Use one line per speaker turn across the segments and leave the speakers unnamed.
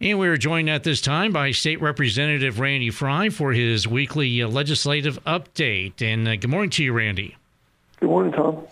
And we are joined at this time by State Representative Randy Frye for his weekly uh, legislative update. And uh, good morning to you, Randy.
Good morning, Tom.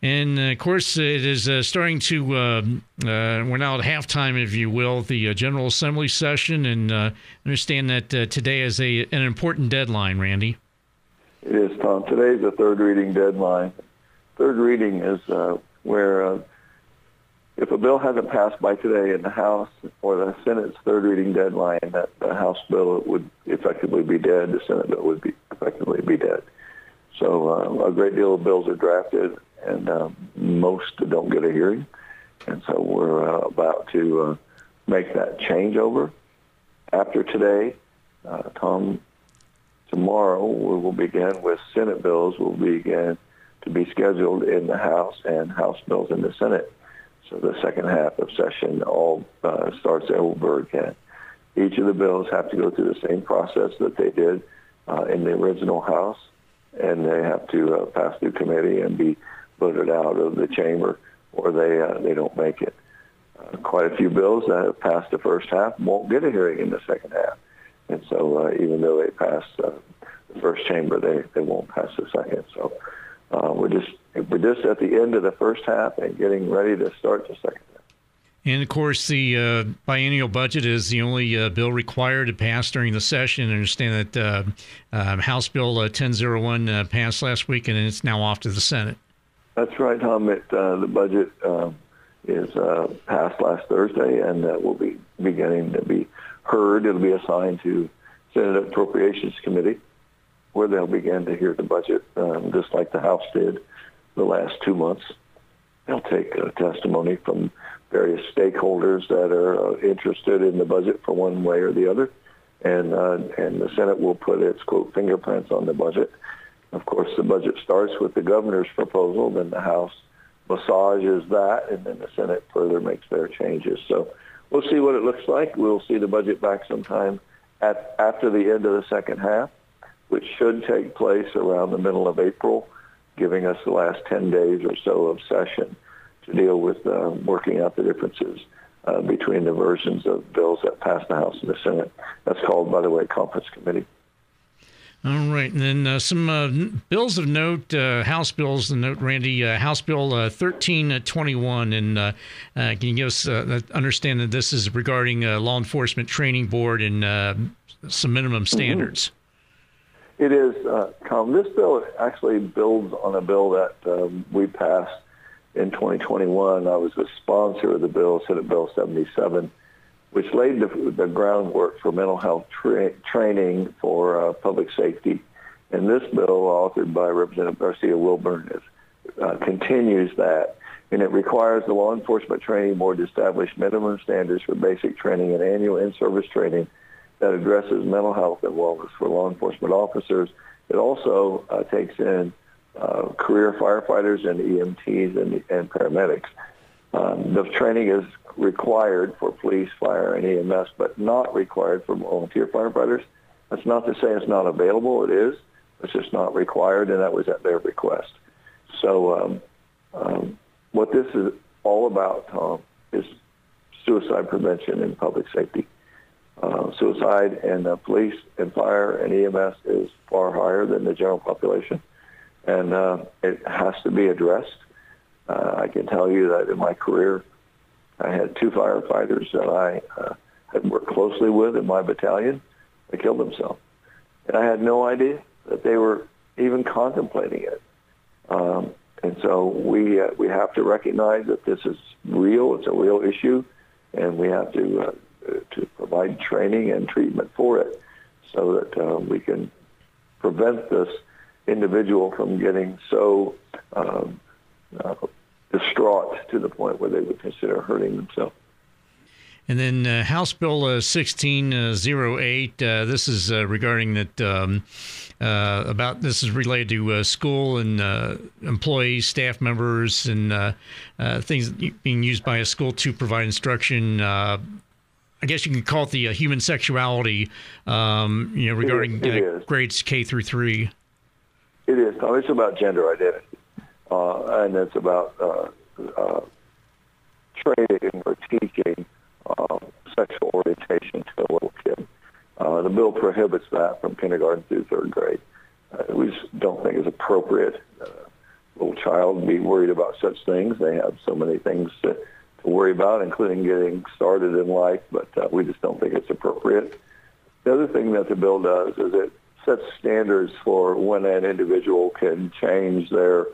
And uh, of course, it is uh, starting to, uh, we're now at halftime, if you will, the uh, General Assembly session. And uh, understand that uh, today is a, an important deadline, Randy.
It is, Tom. Today is the third reading deadline. Third reading is where if a bill hasn't passed by today in the House or the Senate's third reading deadline, that the House bill would effectively be dead. The Senate bill would be effectively be dead. So uh, a great deal of bills are drafted, and uh, most don't get a hearing. And so we're uh, about to uh, make that changeover. After today, uh, Tom, tomorrow we will begin with Senate bills. Will begin to be scheduled in the House and House bills in the Senate. So the second half of session all uh, starts over again. Each of the bills have to go through the same process that they did uh, in the original House, and they have to uh, pass through committee and be voted out of the chamber, or they uh, they don't make it. Uh, quite a few bills that have passed the first half won't get a hearing in the second half, and so uh, even though they pass the first chamber, they they won't pass the second. So we're just we're just at the end of the first half and getting ready to start the second half.
And of course, the uh, biennial budget is the only uh, bill required to pass during the session. I understand that uh, um, House Bill 1001 uh, uh, passed last week, and it's now off to the Senate.
That's right, Tom. It, uh, the budget um, is passed last Thursday, and will be beginning to be heard. It'll be assigned to Senate Appropriations Committee, where they'll begin to hear the budget, um, just like the House did the last two months. They'll take uh, testimony from various stakeholders that are uh, interested in the budget for one way or the other, and uh, and the Senate will put its quote fingerprints on the budget. Of course, the budget starts with the governor's proposal, then the House massages that, and then the Senate further makes their changes. So we'll see what it looks like. We'll see the budget back sometime at after the end of the second half, which should take place around the middle of April giving us the last 10 days or so of session to deal with uh, working out the differences uh, between the versions of bills that passed the House and the Senate. That's called, by the way, conference committee.
All right, and then uh, some uh, bills of note, uh, House bills of note, Randy. Uh, House Bill uh, thirteen twenty one, and uh, can you give us understand that this is regarding law enforcement training board and some minimum mm-hmm. standards? Mm-hmm.
It is, uh, Tom. This bill actually builds on a bill that um, we passed in 2021. I was the sponsor of the bill, Senate Bill 77, which laid the, the groundwork for mental health tra- training for uh, public safety. And this bill, authored by Representative Garcia Wilburn, is, uh, continues that. And it requires the Law Enforcement Training Board to establish minimum standards for basic training and annual in-service training that addresses mental health and wellness for law enforcement officers. It also uh, takes in uh, career firefighters and EMTs and, and paramedics. Um, the training is required for police, fire, and EMS, but not required for volunteer firefighters. That's not to say it's not available. It is. It's just not required, and that was at their request. So um, um, what this is all about, Tom, is suicide prevention and public safety uh, suicide in police and fire and EMS is far higher than the general population, and uh, it has to be addressed. Uh, I can tell you that in my career, I had two firefighters that I uh, had worked closely with in my battalion. that killed themselves, and I had no idea that they were even contemplating it. Um, and so we we have to recognize that this is real. It's a real issue, and we have to provide training and treatment for it so that uh, we can prevent this individual from getting so um, uh, distraught to the point where they would consider hurting themselves.
And then uh, House Bill 1608. Uh, uh, this is uh, regarding that um, about this is related to school and employees, staff members, and things being used by a school to provide instruction I guess you can call it the uh, human sexuality, um, you know, regarding
it is, it
uh, grades K through three.
It is. No, it's about gender identity, uh, and it's about uh, uh, training or teaching um, sexual orientation to a little kid. Uh, the bill prohibits that from kindergarten through third grade. Uh, we just don't think it's appropriate. Uh, little child be worried about such things. They have so many things to worry about, including getting started in life, but uh, we just don't think it's appropriate. The other thing that the bill does is it sets standards for when an individual can change their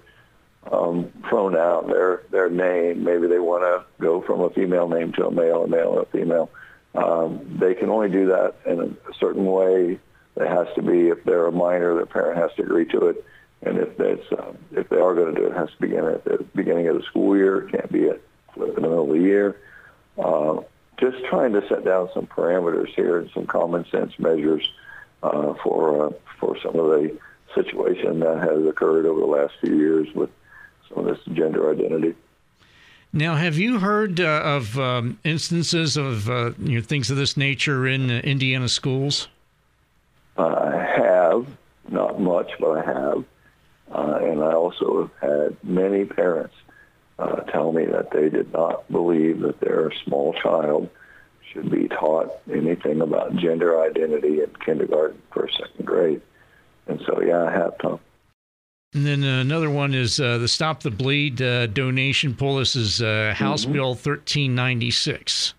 um, pronoun, their their name. Maybe they want to go from a female name to a male, a male, a female. Um, they can only do that in a certain way. It has to be if they're a minor, their parent has to agree to it, and if that's um, if they are going to do it, it has to begin at the beginning of the school year. It can't be at in the middle of the year. Uh, just trying to set down some parameters here and some common sense measures uh, for uh, for some of the situation that has occurred over the last few years with some of this gender identity.
Now, have you heard uh, of um, instances of uh, you know, things of this nature in uh, Indiana schools?
I have, not much, but I have. Uh, and I also have had many parents uh, tell me that they did not believe that their small child should be taught anything about gender identity in kindergarten, first, second grade. And so, yeah, I have, Tom.
And then uh, another one is uh, the Stop the Bleed uh, donation pool. This is uh, House mm-hmm. Bill 1396.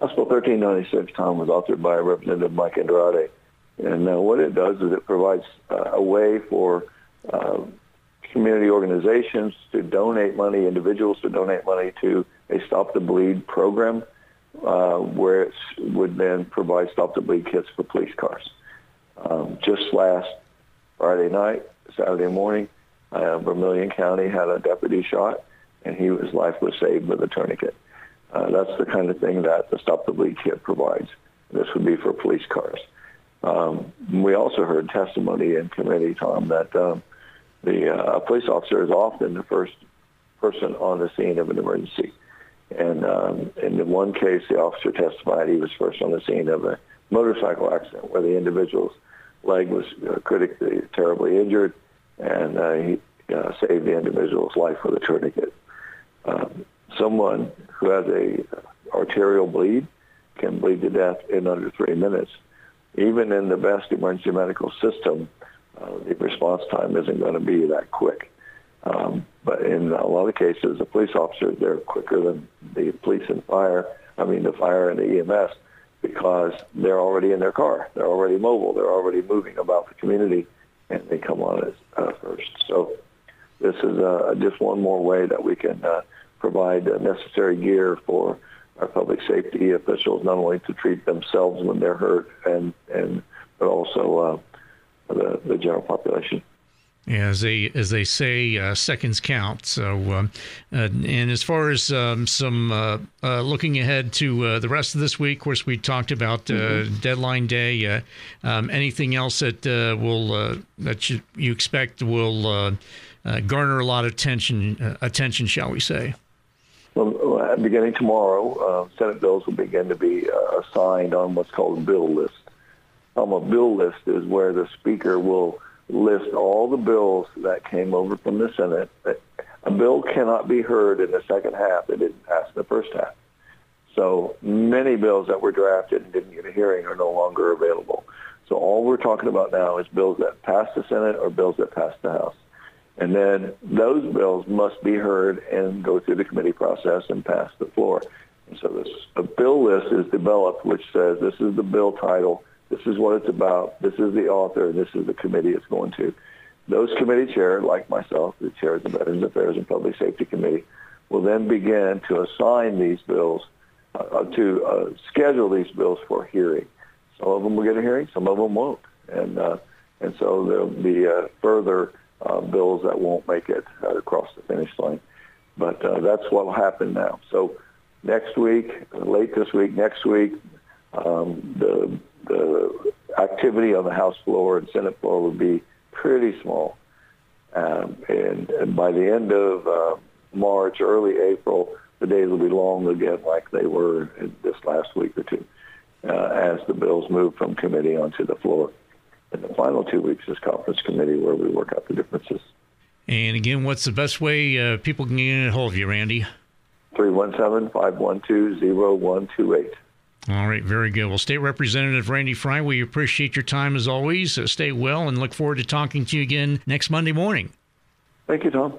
House Bill 1396, Tom, was authored by Representative Mike Andrade. And uh, what it does is it provides uh, a way for community organizations to donate money, individuals to donate money to a Stop the Bleed program, where it would then provide Stop the Bleed kits for police cars. Um, just last Friday night, Saturday morning, uh, Vermillion County had a deputy shot, and he was life was saved with a tourniquet. Uh, that's the kind of thing that the Stop the Bleed kit provides. This would be for police cars. Um, we also heard testimony in committee, Tom, that um, the uh, police officer is often the first person on the scene of an emergency. And um, in one case, the officer testified he was first on the scene of a motorcycle accident where the individual's leg was uh, critically terribly injured, and uh, he uh, saved the individual's life with a tourniquet. Um, someone who has a arterial bleed can bleed to death in under three minutes. Even in the best emergency medical system, uh, the response time isn't going to be that quick. Um, but in a lot of cases, the police officers, they're quicker than the police and fire, I mean the fire and the EMS, because they're already in their car. They're already mobile. They're already moving about the community, and they come on as uh, first. So this is uh, just one more way that we can uh, provide necessary gear for our public safety officials, not only to treat themselves when they're hurt, and and but also the, the general population
as they as they say, uh, seconds count. So, um, uh, and as far as um, some uh, uh looking ahead to uh, the rest of this week, of course, we talked about uh, mm-hmm. deadline day. Um, anything else that will that you, you expect will garner a lot of attention? attention, shall we say?
Well, beginning tomorrow, Senate bills will begin to be assigned on what's called a bill list. Um, a bill list is where the speaker will list all the bills that came over from the Senate. A bill cannot be heard in the second half that didn't pass in the first half. So many bills that were drafted and didn't get a hearing are no longer available. So all we're talking about now is bills that passed the Senate or bills that passed the House. And then those bills must be heard and go through the committee process and pass the floor. And so this a bill list is developed which says this is the bill title this is what it's about. This is the author, and this is the committee it's going to. Those committee chairs, like myself, the chair of the Veterans Affairs and Public Safety Committee, will then begin to assign these bills, uh, to uh, schedule these bills for hearing. Some of them will get a hearing, some of them won't. And, uh, and so there'll be uh, further uh, bills that won't make it uh, across the finish line. But that's what will happen now. So next week, late this week, next week, um, the activity on the House floor and Senate floor would be pretty small. Um, and, and, by the end of uh, March, early April, the days will be long again like they were this last week or two uh, as the bills move from committee onto the floor. And the final two weeks is conference committee where we work out the differences.
And again, what's the best way uh, people can get a hold of you, Randy?
317 512 0128.
All right, very good. Well, State Representative Randy Frye, we appreciate your time as always. Uh, stay well and look forward to talking to you again next Monday morning.
Thank you, Tom.